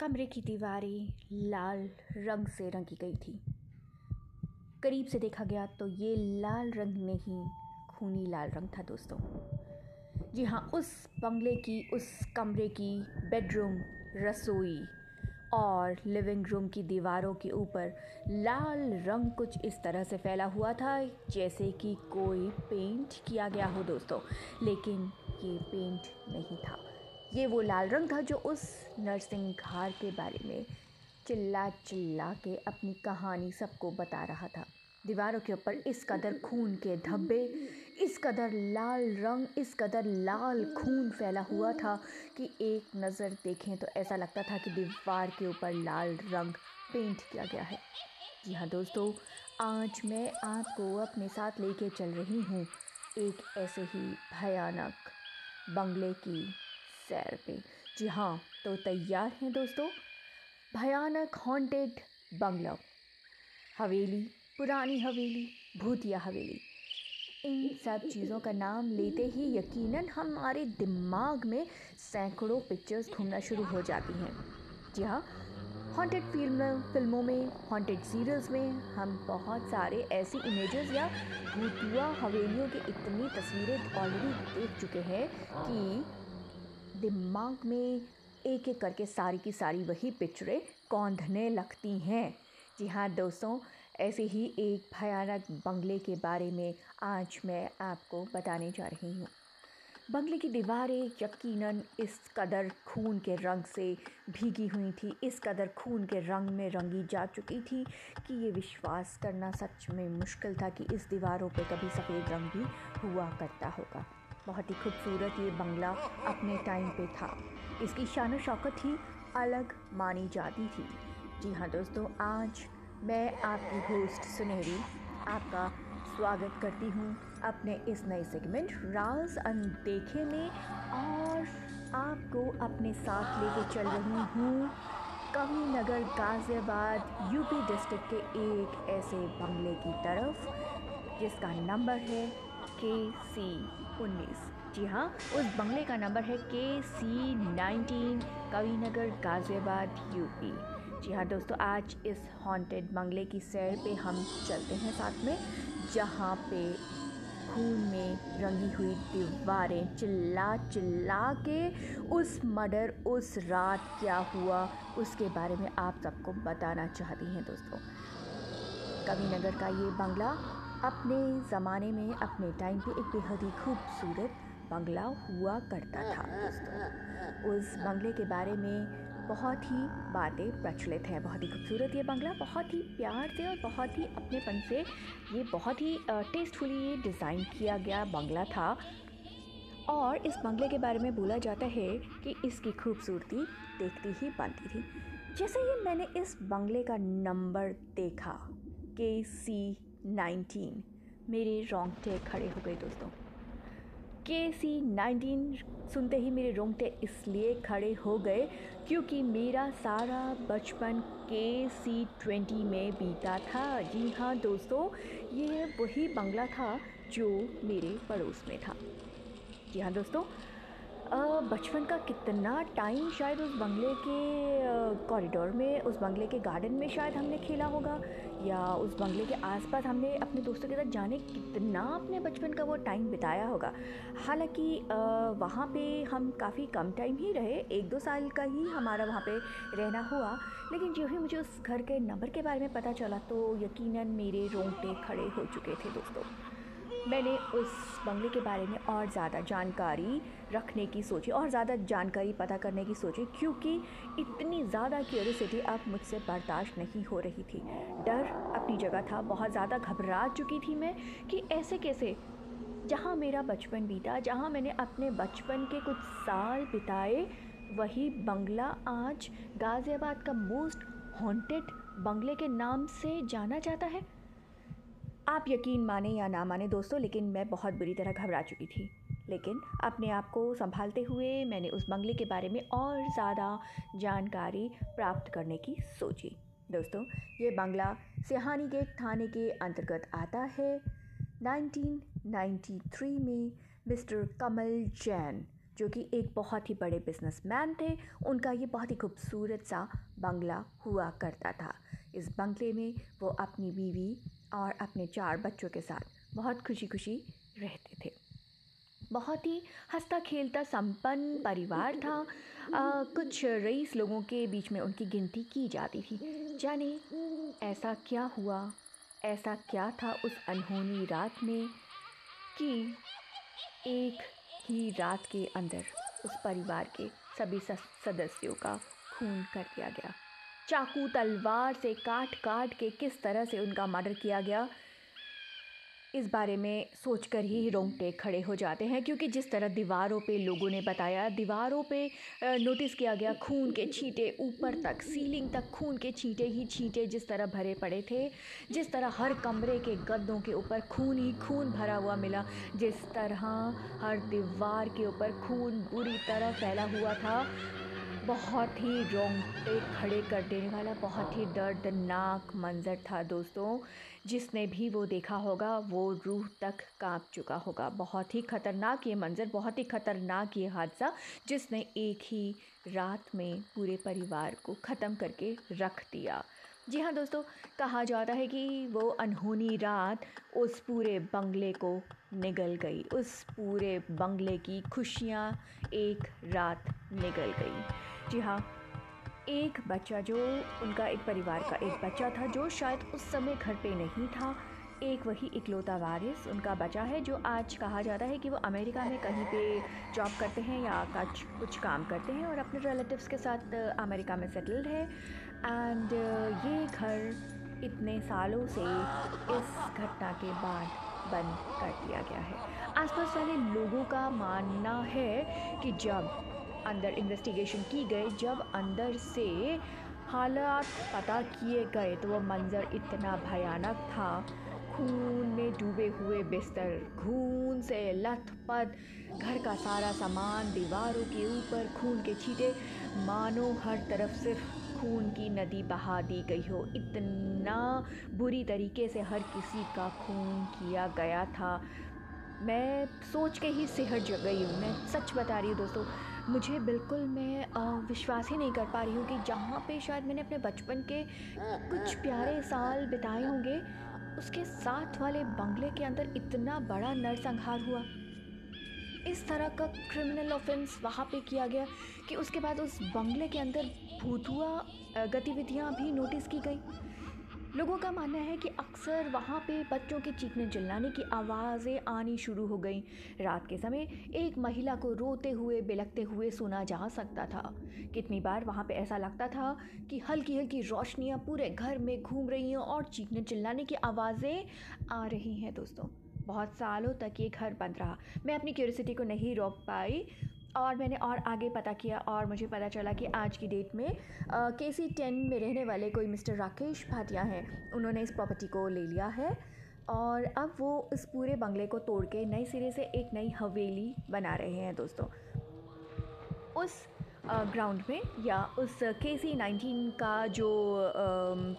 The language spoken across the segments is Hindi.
कमरे की दीवारें लाल रंग से रंगी गई थी। करीब से देखा गया तो ये लाल रंग नहीं खूनी लाल रंग था दोस्तों। जी हाँ उस बंगले की, उस कमरे की बेडरूम रसोई और लिविंग रूम की दीवारों के ऊपर लाल रंग कुछ इस तरह से फैला हुआ था जैसे कि कोई पेंट किया गया हो दोस्तों। लेकिन ये पेंट नहीं था। ये वो लाल रंग था जो उस नरसिंह घार के बारे में चिल्ला चिल्ला के अपनी कहानी सबको बता रहा था। दीवारों के ऊपर इस कदर खून के धब्बे, इस कदर लाल रंग, इस कदर लाल खून फैला हुआ था कि एक नज़र देखें तो ऐसा लगता था कि दीवार के ऊपर लाल रंग पेंट किया गया है। जी हाँ दोस्तों, आज मैं आपको अपने साथ लेके चल रही हूँ एक ऐसे ही भयानक बंगले की सैर पे। जी हाँ तो तैयार हैं दोस्तों? भयानक हॉन्टेड बंगला हवेली, पुरानी हवेली, भूतिया हवेली। इन सब चीज़ों का नाम लेते ही यकीनन हमारे दिमाग में सैकड़ों पिक्चर्स घूमना शुरू हो जाती हैं। जी हाँ हॉन्टेड फ़िल्म फ़िल्मों में हॉन्टेड सीरियल्स में हम बहुत सारे ऐसी इमेजेस या भूतिया हवेलियों की इतनी तस्वीरें ऑलरेडी देख चुके हैं कि दिमाग में एक एक करके सारी की सारी वही पिक्चरें कौंधने लगती हैं। जी हाँ दोस्तों, ऐसे ही एक भयानक बंगले के बारे में आज मैं आपको बताने जा रही हूँ। बंगले की दीवारें यकीनन इस कदर खून के रंग से भीगी हुई थी, इस कदर खून के रंग में रंगी जा चुकी थी कि ये विश्वास करना सच में मुश्किल था कि इस दीवारों पे कभी सफ़ेद रंग भी हुआ करता होगा। बहुत ही खूबसूरत ये बंगला अपने टाइम पे था। इसकी शान शौकत ही अलग मानी जाती थी। जी हाँ दोस्तों, आज मैं आपकी होस्ट सुनहरी आपका स्वागत करती हूँ अपने इस नए सेगमेंट राज अनदेखे में, और आपको अपने साथ लेके चल रही हूँ कवि नगर गाज़ियाबाद यूपी डिस्ट्रिक्ट के एक ऐसे बंगले की तरफ़, जिसका नंबर है के सी उन्नीस। जी हाँ उस बंगले का नंबर है K C nineteen Kavinagar Ghaziabad, UP. जी हाँ दोस्तों, आज इस हॉन्टेड बंगले की सैर पे हम चलते हैं साथ में, जहाँ पे खून में रंगी हुई दीवारें चिल्ला चिल्ला के उस मर्डर, उस रात क्या हुआ, उसके बारे में आप सबको बताना चाहती हैं दोस्तों। कवि नगर का ये बंगला अपने ज़माने में अपने टाइम पे एक बेहद ही खूबसूरत बंगला हुआ करता था, दोस्तों। उस बंगले के बारे में बहुत ही बातें प्रचलित हैं। बहुत ही खूबसूरत ये बंगला, बहुत ही प्यार से और बहुत ही अपनेपन से ये बहुत ही टेस्टफुली ये डिज़ाइन किया गया बंगला था। और इस बंगले के बारे में बोला जाता है कि इसकी खूबसूरती देखती ही बनती थी। जैसे ही मैंने इस बंगले का नंबर देखा के सी नाइनटीन मेरे रोंगटे खड़े हो गए दोस्तों। के सी नाइनटीन सुनते ही मेरे रोंगटे इसलिए खड़े हो गए क्योंकि मेरा सारा बचपन के सी ट्वेंटी में बीता था। जी हाँ दोस्तों ये वही बंगला था जो मेरे पड़ोस में था। जी हाँ दोस्तों बचपन का कितना टाइम शायद उस बंगले के कॉरिडोर में, उस बंगले के गार्डन में शायद हमने खेला होगा, या उस बंगले के आसपास हमने अपने दोस्तों के साथ जाने कितना अपने बचपन का वो टाइम बिताया होगा। हालाँकि वहाँ पे हम काफ़ी कम टाइम ही रहे, एक दो साल का ही हमारा वहाँ पे रहना हुआ, लेकिन जो ही मुझे उस घर के नंबर के बारे में पता चला तो यकीनन मेरे रोंगटे खड़े हो चुके थे दोस्तों। मैंने उस बंगले के बारे में और ज़्यादा जानकारी रखने की सोची और ज़्यादा जानकारी पता करने की सोची क्योंकि इतनी ज़्यादा क्यूरियोसिटी अब मुझसे बर्दाश्त नहीं हो रही थी। डर अपनी जगह था, बहुत ज़्यादा घबरा चुकी थी मैं कि ऐसे कैसे? जहाँ मेरा बचपन बीता, जहाँ मैंने अपने बचपन के कुछ साल बिताए, वही बंगला आज गाज़ियाबाद का मोस्ट हॉन्टेड बंगले के नाम से जाना जाता है। आप यकीन माने या ना माने दोस्तों, लेकिन मैं बहुत बुरी तरह घबरा चुकी थी। लेकिन अपने आप को संभालते हुए मैंने उस बंगले के बारे में और ज़्यादा जानकारी प्राप्त करने की सोची। दोस्तों, ये बंगला सिहानी गेट थाने के अंतर्गत आता है। 1993 में मिस्टर कमल जैन, जो कि एक बहुत ही बड़े बिजनेसमैन थे, उनका ये बहुत ही खूबसूरत सा बंगला हुआ करता था। इस बंगले में वो अपनी बीवी और अपने चार बच्चों के साथ बहुत खुशी खुशी रहते थे। बहुत ही हंसता खेलता संपन्न परिवार था। आ, कुछ रईस लोगों के बीच में उनकी गिनती की जाती थी। जाने ऐसा क्या हुआ? ऐसा क्या था उस अनहोनी रात में कि एक ही रात के अंदर उस परिवार के सभी सदस्यों का खून कर दिया गया? चाकू तलवार से काट काट के किस तरह से उनका मर्डर किया गया? इस बारे में सोचकर ही रोंगटे खड़े हो जाते हैं, क्योंकि जिस तरह दीवारों पे लोगों ने बताया, दीवारों पे नोटिस किया गया, खून के छींटे ऊपर तक, सीलिंग तक खून के छींटे ही छींटे जिस तरह भरे पड़े थे, जिस तरह हर कमरे के गद्दों के ऊपर खून ही खून भरा हुआ मिला, जिस तरह हर दीवार के ऊपर खून बुरी तरह फैला हुआ था बहुत ही रोंगटे खड़े कर देने वाला, बहुत ही दर्दनाक मंज़र था दोस्तों। जिसने भी वो देखा होगा, वो रूह तक काँप चुका होगा। बहुत ही ख़तरनाक ये मंज़र, बहुत ही ख़तरनाक ये हादसा, जिसने एक ही रात में पूरे परिवार को ख़त्म करके रख दिया। जी हाँ दोस्तों, कहा जाता है कि वो अनहोनी रात उस पूरे बंगले को निगल गई। उस पूरे बंगले की खुशियाँ एक रात निगल गई। जी हाँ एक बच्चा जो उनका एक परिवार का एक बच्चा था, जो शायद उस समय घर पे नहीं था, एक वही इकलौता वारिस उनका बचा है, जो आज कहा जाता है कि वो अमेरिका में कहीं पे जॉब करते हैं या कुछ कुछ काम करते हैं और अपने रिलेटिव्स के साथ अमेरिका में सेटल्ड है। एंड ये घर इतने सालों से इस घटना के बाद बंद कर दिया गया है। आसपास वाले लोगों का मानना है कि जब अंदर इन्वेस्टिगेशन की गई, जब अंदर से हालात पता किए गए तो वह मंज़र इतना भयानक था। खून में डूबे हुए बिस्तर, खून से लथपथ घर का सारा सामान, दीवारों के ऊपर खून के छींटे, मानो हर तरफ़ सिर्फ़ खून की नदी बहा दी गई हो। इतना बुरी तरीके से हर किसी का खून किया गया था। मैं सोच के ही सिहर जग गई हूँ। मैं सच बता रही हूँ दोस्तों, मुझे बिल्कुल मैं विश्वास ही नहीं कर पा रही हूँ कि जहाँ पे शायद मैंने अपने बचपन के कुछ प्यारे साल बिताए होंगे, उसके साथ वाले बंगले के अंदर इतना बड़ा नरसंहार हुआ। इस तरह का क्रिमिनल ऑफेंस वहाँ पे किया गया कि उसके बाद उस बंगले के अंदर भूतुआ गतिविधियाँ भी नोटिस की गई। लोगों का मानना है कि अक्सर वहाँ पे बच्चों के चीखने चिल्लाने की आवाज़ें आनी शुरू हो गई। रात के समय एक महिला को रोते हुए बिलकते हुए सुना जा सकता था। कितनी बार वहाँ पे ऐसा लगता था कि हल्की हल्की रोशनियाँ पूरे घर में घूम रही हैं और चीखने चिल्लाने की आवाज़ें आ रही हैं, दोस्तों। बहुत सालों तक ये घर बंद रहा। मैं अपनी क्यूरसिटी को नहीं रोक पाई और मैंने और आगे पता किया और मुझे पता चला कि आज की डेट में के सी टेन में रहने वाले कोई मिस्टर राकेश भाटिया हैं। उन्होंने इस प्रॉपर्टी को ले लिया है और अब वो इस पूरे बंगले को तोड़ के नए सिरे से एक नई हवेली बना रहे हैं दोस्तों। उस ग्राउंड में या उस के सी नाइनटीन का जो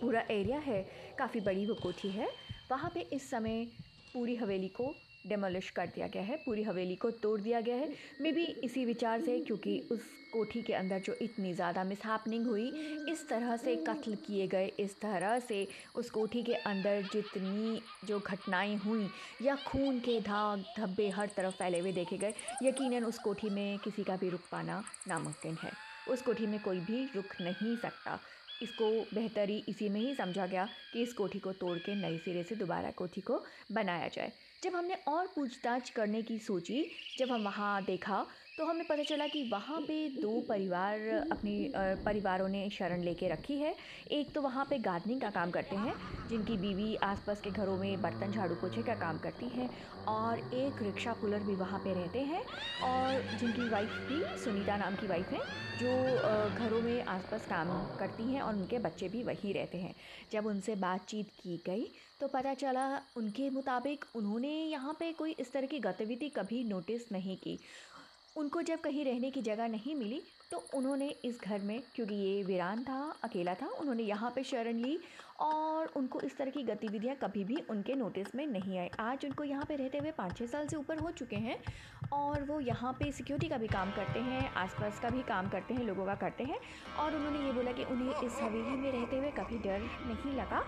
पूरा एरिया है, काफ़ी बड़ी वो कोठी है। वहाँ पे इस समय पूरी हवेली को डेमोलिश कर दिया गया है, पूरी हवेली को तोड़ दिया गया है। मे बी इसी विचार से, क्योंकि उस कोठी के अंदर जो इतनी ज़्यादा मिसहैपनिंग हुई, इस तरह से कत्ल किए गए, इस तरह से उस कोठी के अंदर जितनी जो घटनाएँ हुई, या खून के धाग धब्बे हर तरफ़ फैले हुए देखे गए, यकीनन उस कोठी में किसी का भी रुक पाना नामुमकिन है। उस कोठी में कोई भी रुक नहीं सकता। इसको बेहतरी इसी में ही समझा गया कि इस कोठी को तोड़ के नए सिरे से दोबारा कोठी को बनाया जाए। जब हमने और पूछताछ करने की सोची, जब हम वहाँ देखा तो हमें पता चला कि वहाँ पे दो परिवार अपनी परिवारों ने शरण लेके रखी है। एक तो वहाँ पे गार्डनिंग का काम करते हैं, जिनकी बीवी आसपास के घरों में बर्तन, झाड़ू, पोछे का काम करती है और एक रिक्शा पुलर भी वहाँ पे रहते हैं और जिनकी वाइफ भी सुनीता नाम की वाइफ है, जो घरों में आसपास काम करती हैं और उनके बच्चे भी वहीं रहते हैं। जब उनसे बातचीत की गई तो पता चला उनके मुताबिक उन्होंने यहाँ पे कोई इस तरह की गतिविधि कभी नोटिस नहीं की। उनको जब कहीं रहने की जगह नहीं मिली तो उन्होंने इस घर में, क्योंकि ये वीरान था, अकेला था, उन्होंने यहाँ पे शरण ली और उनको इस तरह की गतिविधियाँ कभी भी उनके नोटिस में नहीं आई। आज उनको यहाँ पे रहते हुए पाँच छः साल से ऊपर हो चुके हैं और वो यहाँ पे सिक्योरिटी का भी काम करते हैं, आसपास का भी काम करते हैं, लोगों का करते हैं और उन्होंने ये बोला कि उन्हें इस हवेली में रहते हुए कभी डर नहीं लगा।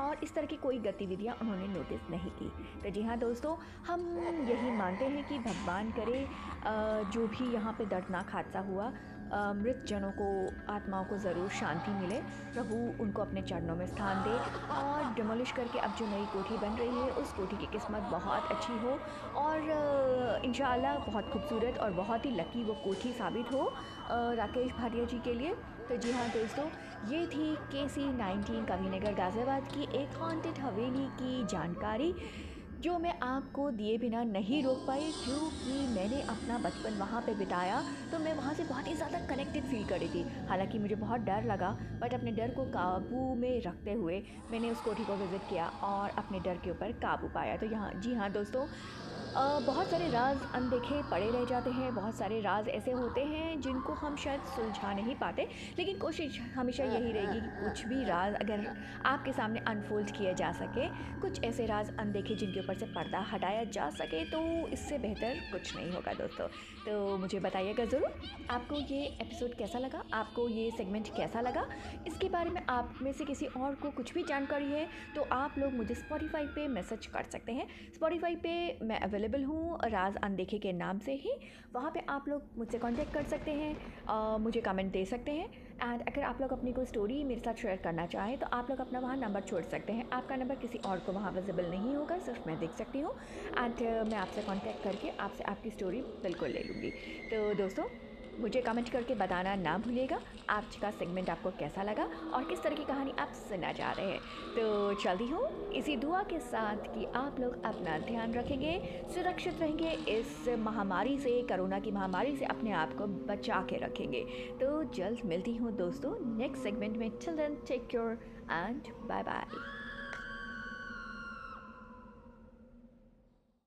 और इस तरह की कोई गतिविधियाँ उन्होंने नोटिस नहीं की। तो जी हाँ दोस्तों, हम यही मानते हैं कि भगवान करे जो भी यहाँ पे दर्दनाक हादसा हुआ मृत जनों को, आत्माओं को ज़रूर शांति मिले। प्रभु उनको अपने चरणों में स्थान दे और डिमोलिश करके अब जो नई कोठी बन रही है, उस कोठी की किस्मत बहुत अच्छी हो और इन बहुत खूबसूरत और बहुत ही लकी वो कोठी साबित हो। राकेश भाटिया जी के लिए। तो जी हाँ दोस्तों, ये थी के सी नाइनटीन कवीनगर गाज़ियाबाद की एक हॉन्टेड हवेली की जानकारी। जो मैं आपको दिए बिना नहीं रोक पाई क्योंकि मैंने अपना बचपन वहाँ पे बिताया तो मैं वहाँ से बहुत ही ज़्यादा कनेक्टेड फील कर रही थी। हालाँकि मुझे बहुत डर लगा बट अपने डर को काबू में रखते हुए मैंने उस कोठी को विज़िट किया और अपने डर के ऊपर काबू पाया। तो यहाँ जी हाँ दोस्तों बहुत सारे राज अनदेखे पड़े रह जाते हैं। बहुत सारे राज ऐसे होते हैं जिनको हम शायद सुलझा नहीं पाते लेकिन कोशिश हमेशा यही रहेगी कि कुछ भी राज अगर आपके सामने अनफोल्ड किया जा सके कुछ ऐसे राज अनदेखे जिनके ऊपर से पर्दा हटाया जा सके तो इससे बेहतर कुछ नहीं होगा दोस्तों। तो मुझे बताइएगा ज़रूर आपको ये एपिसोड कैसा लगा? आपको ये सेगमेंट कैसा लगा? इसके बारे में आप में से किसी और को कुछ भी जानकारी है तो आप लोग मुझे स्पॉटीफाई पे मैसेज कर सकते हैं। स्पॉटीफाई पे मैं अवेलेबल हूँ राज अनदेखे के नाम से ही। वहाँ पे आप लोग मुझसे कांटेक्ट कर सकते हैं आ, मुझे कमेंट दे सकते हैं। एंड अगर आप लोग अपनी कोई स्टोरी मेरे साथ शेयर करना चाहें तो आप लोग अपना वहाँ नंबर छोड़ सकते हैं। आपका नंबर किसी और को वहाँ विजिबल नहीं होगा सिर्फ़ मैं देख सकती हूँ। एंड मैं आपसे कॉन्टैक्ट करके आपसे आपकी स्टोरी बिल्कुल ले लूँगी। तो दोस्तों मुझे कमेंट करके बताना ना भूलिएगा। आज का सेगमेंट आपको कैसा लगा और किस तरह की कहानी आप सुनना चाह रहे हैं? तो चलती हूँ इसी दुआ के साथ कि आप लोग अपना ध्यान रखेंगे, सुरक्षित रहेंगे, इस महामारी से, कोरोना की महामारी से अपने आप को बचा के रखेंगे। तो जल्द मिलती हूँ दोस्तों नेक्स्ट सेगमेंट में। Children take care and bye bye